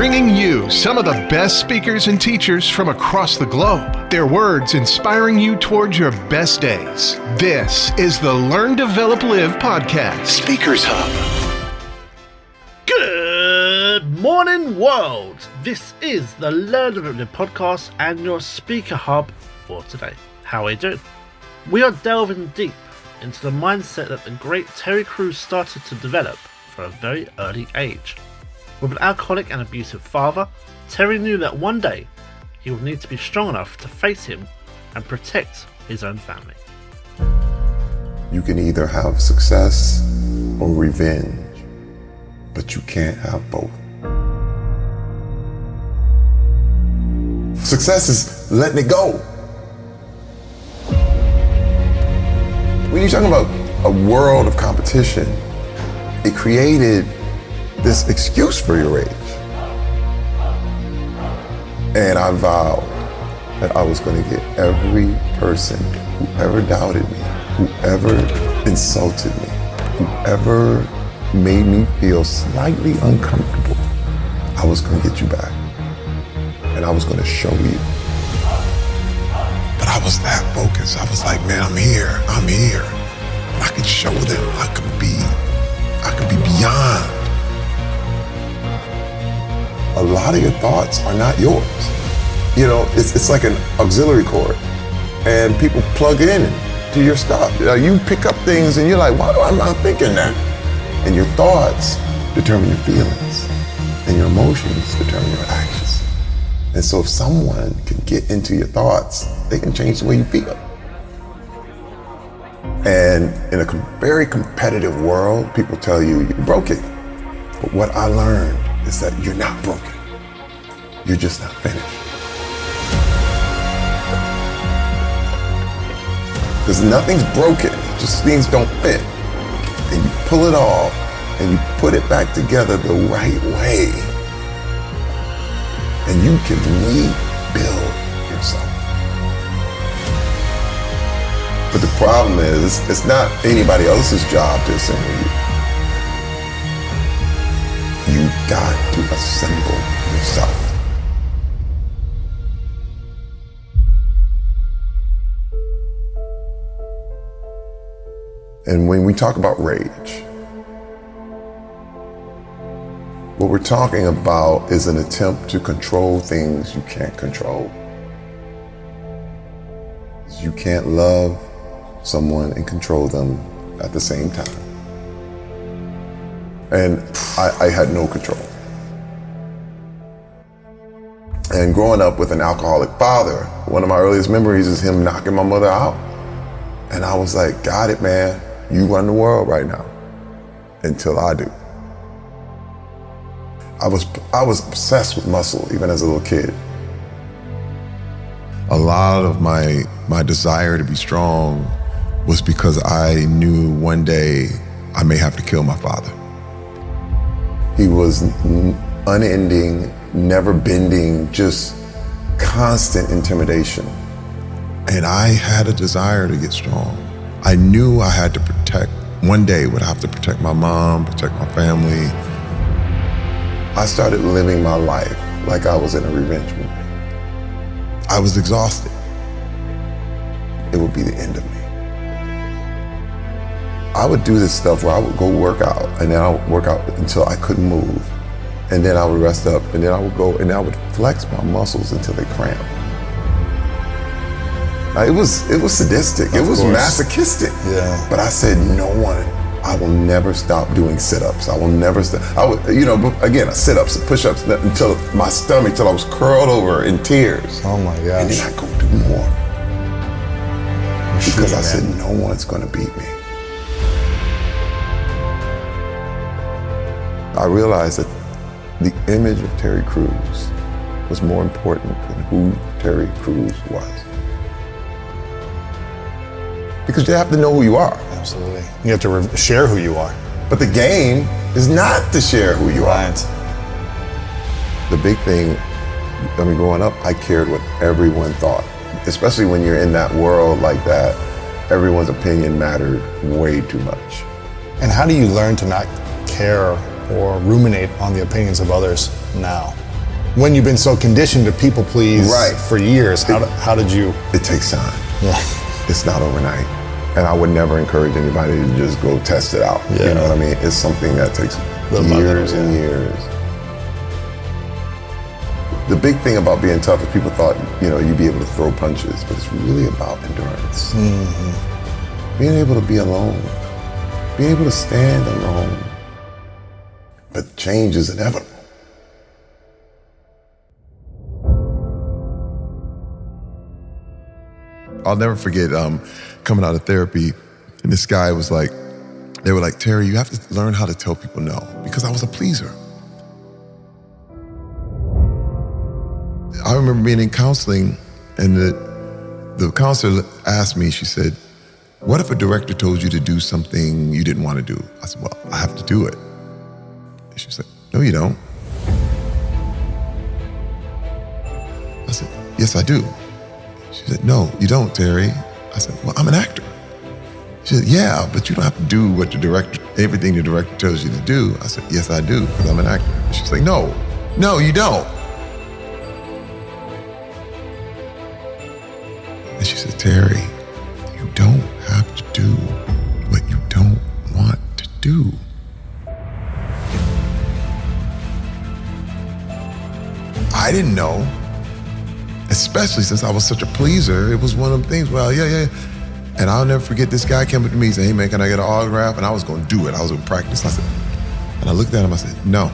bringing you some of the best speakers and teachers from across the globe. Their words inspiring you towards your best days. This is the Learn, Develop, Live podcast, Speakers Hub. Good morning, world. This is the Learn, Develop, Live podcast and your speaker hub for today. How are you doing? We are delving deep into the mindset that the great Terry Crews started to develop from a very early age. With an alcoholic and abusive father, Terry knew that one day he would need to be strong enough to face him and protect his own family. You can either have success or revenge, but you can't have both. Success is letting it go. When you're talking about a world of competition, it created this excuse for your age. And I vowed that I was going to get every person who ever doubted me, who ever insulted me, who ever made me feel slightly uncomfortable, I was going to get you back. And I was going to show you. But I was that focused. I was like, man, I'm here. I'm here. I can show them. I can be, I can be beyond a lot of your thoughts are not yours. You know, it's, it's like an auxiliary cord, and people plug in to your stuff. You, know, you pick up things, and you're like, why am I thinking that? And your thoughts determine your feelings, and your emotions determine your actions. And so, if someone can get into your thoughts, they can change the way you feel. And in a very competitive world, people tell you you're broken. But what I learned is that you're not broken. You're just not finished. Because nothing's broken, just things don't fit. And you pull it off and you put it back together the right way. And you can rebuild yourself. But the problem is, it's not anybody else's job to assemble you. You got to assemble yourself. And when we talk about rage, what we're talking about is an attempt to control things you can't control. You can't love someone and control them at the same time. And I, I had no control. And growing up with an alcoholic father, one of my earliest memories is him knocking my mother out. And I was like, got it, man. You run the world right now until I do. I was I was obsessed with muscle even as a little kid. A lot of my my desire to be strong was because I knew one day I may have to kill my father. He was unending, never bending, just constant intimidation. And I had a desire to get strong. I knew I had to protect, one day would have to protect my mom, protect my family. I started living my life like I was in a revenge movie. I was exhausted. It would be the end of me. I would do this stuff where I would go work out and then I would work out until I couldn't move. And then I would rest up and then I would go and I would flex my muscles until they cramped. It was it was sadistic. Of it was course. masochistic. Yeah. But I said, no one. I will never stop doing sit-ups. I will never stop. I would, you know, again, uh, sit-ups and push-ups until my stomach, till I was curled over in tears. Oh my gosh. And then I go do more. Because I said, no one's going to beat me. I realized that the image of Terry Crews was more important than who Terry Crews was because you have to know who you are. Absolutely. You have to re- share who you are. But the game is not to share who you right. are. The big thing, I mean, growing up, I cared what everyone thought, especially when you're in that world like that. Everyone's opinion mattered way too much. And how do you learn to not care or ruminate on the opinions of others now? when you've been so conditioned to people please Right. for years, how, how did you? It takes time. Yeah. It's not overnight. And I would never encourage anybody to just go test it out. Yeah. You know what I mean? It's something that takes years little, and yeah. years. The big thing about being tough is people thought, you know, you'd be able to throw punches, but it's really about endurance. Mm-hmm. Being able to be alone, being able to stand alone. But change is inevitable. I'll never forget um, coming out of therapy, and this guy was like, they were like, Terry, you have to learn how to tell people no, because I was a pleaser. I remember being in counseling, and the the counselor asked me. She said, "What if a director told you to do something you didn't want to do?" I said, "Well, I have to do it." She said, "No, you don't." I said, "Yes, I do." She said, No, you don't, Terry. I said, Well, I'm an actor. She said, Yeah, but you don't have to do what the director, everything the director tells you to do. I said, Yes, I do, because I'm an actor. She's like, No, no, you don't. And she said, Terry, you don't have to do I didn't know especially since I was such a pleaser, it was one of them things. Well, yeah, yeah. And I'll never forget this guy came up to me and said, "Hey man, can I get an autograph?" And I was going to do it. I was in practice. I said, and I looked at him. I said, "No."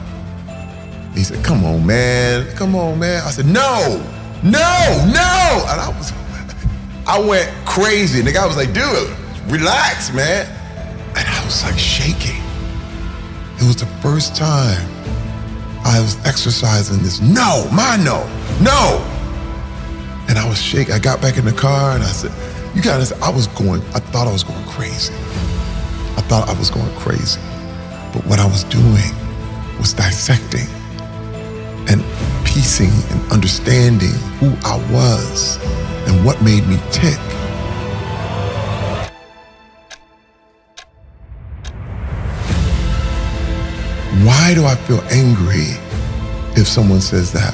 He said, "Come on, man. Come on, man." I said, "No, no, no." And I was, I went crazy. And the guy was like, "Dude, relax, man." And I was like shaking. It was the first time I was exercising this. No, my no, no. And I was shaking. I got back in the car and I said, You gotta, I was going, I thought I was going crazy. I thought I was going crazy. But what I was doing was dissecting and piecing and understanding who I was and what made me tick. Why do I feel angry if someone says that?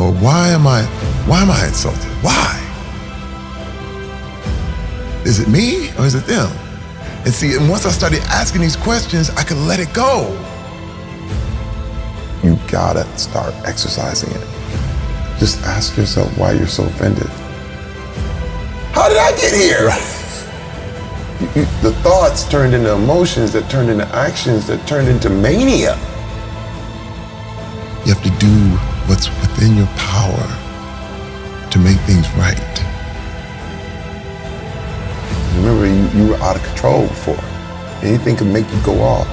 Or why am I why am I insulted? Why? Is it me or is it them? And see, and once I started asking these questions, I could let it go. You gotta start exercising it. Just ask yourself why you're so offended. How did I get here? The thoughts turned into emotions that turned into actions that turned into mania. You have to do what's within your power to make things right. Remember, you, you were out of control before. Anything could make you go off.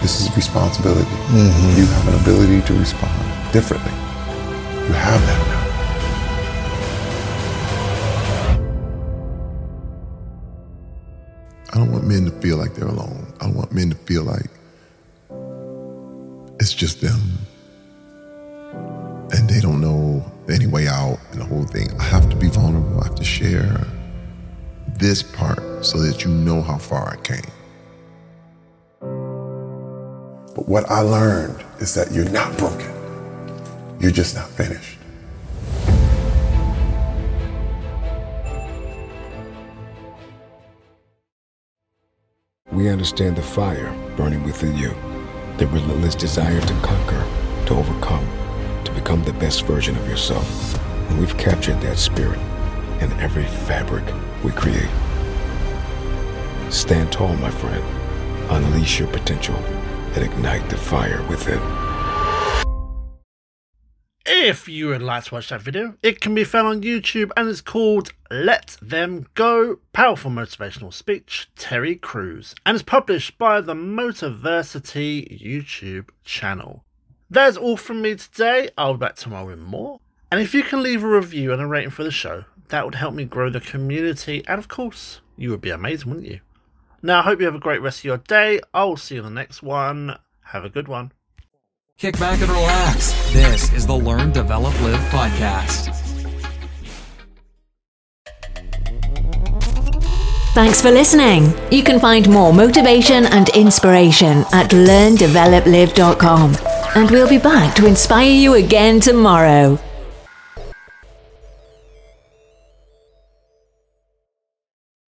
This is responsibility. Mm-hmm. You have an ability to respond differently. You have that now. I don't want men to feel like they're alone. I don't want men to feel like it's just them and they don't know any way out and the whole thing. I have to be vulnerable. I have to share this part so that you know how far I came. But what I learned is that you're not broken. You're just not finished. We understand the fire burning within you, the relentless desire to conquer, to overcome, to become the best version of yourself. And we've captured that spirit in every fabric we create. Stand tall, my friend. Unleash your potential and ignite the fire within. If you would like to watch that video, it can be found on YouTube and it's called Let Them Go Powerful Motivational Speech, Terry Crews, and is published by the Motiversity YouTube channel. That's all from me today. I'll be back tomorrow with more. And if you can leave a review and a rating for the show, that would help me grow the community, and of course, you would be amazing, wouldn't you? Now, I hope you have a great rest of your day. I'll see you in the next one. Have a good one. Kick back and relax. This is the Learn, Develop, Live podcast. Thanks for listening. You can find more motivation and inspiration at learndeveloplive.com. And we'll be back to inspire you again tomorrow.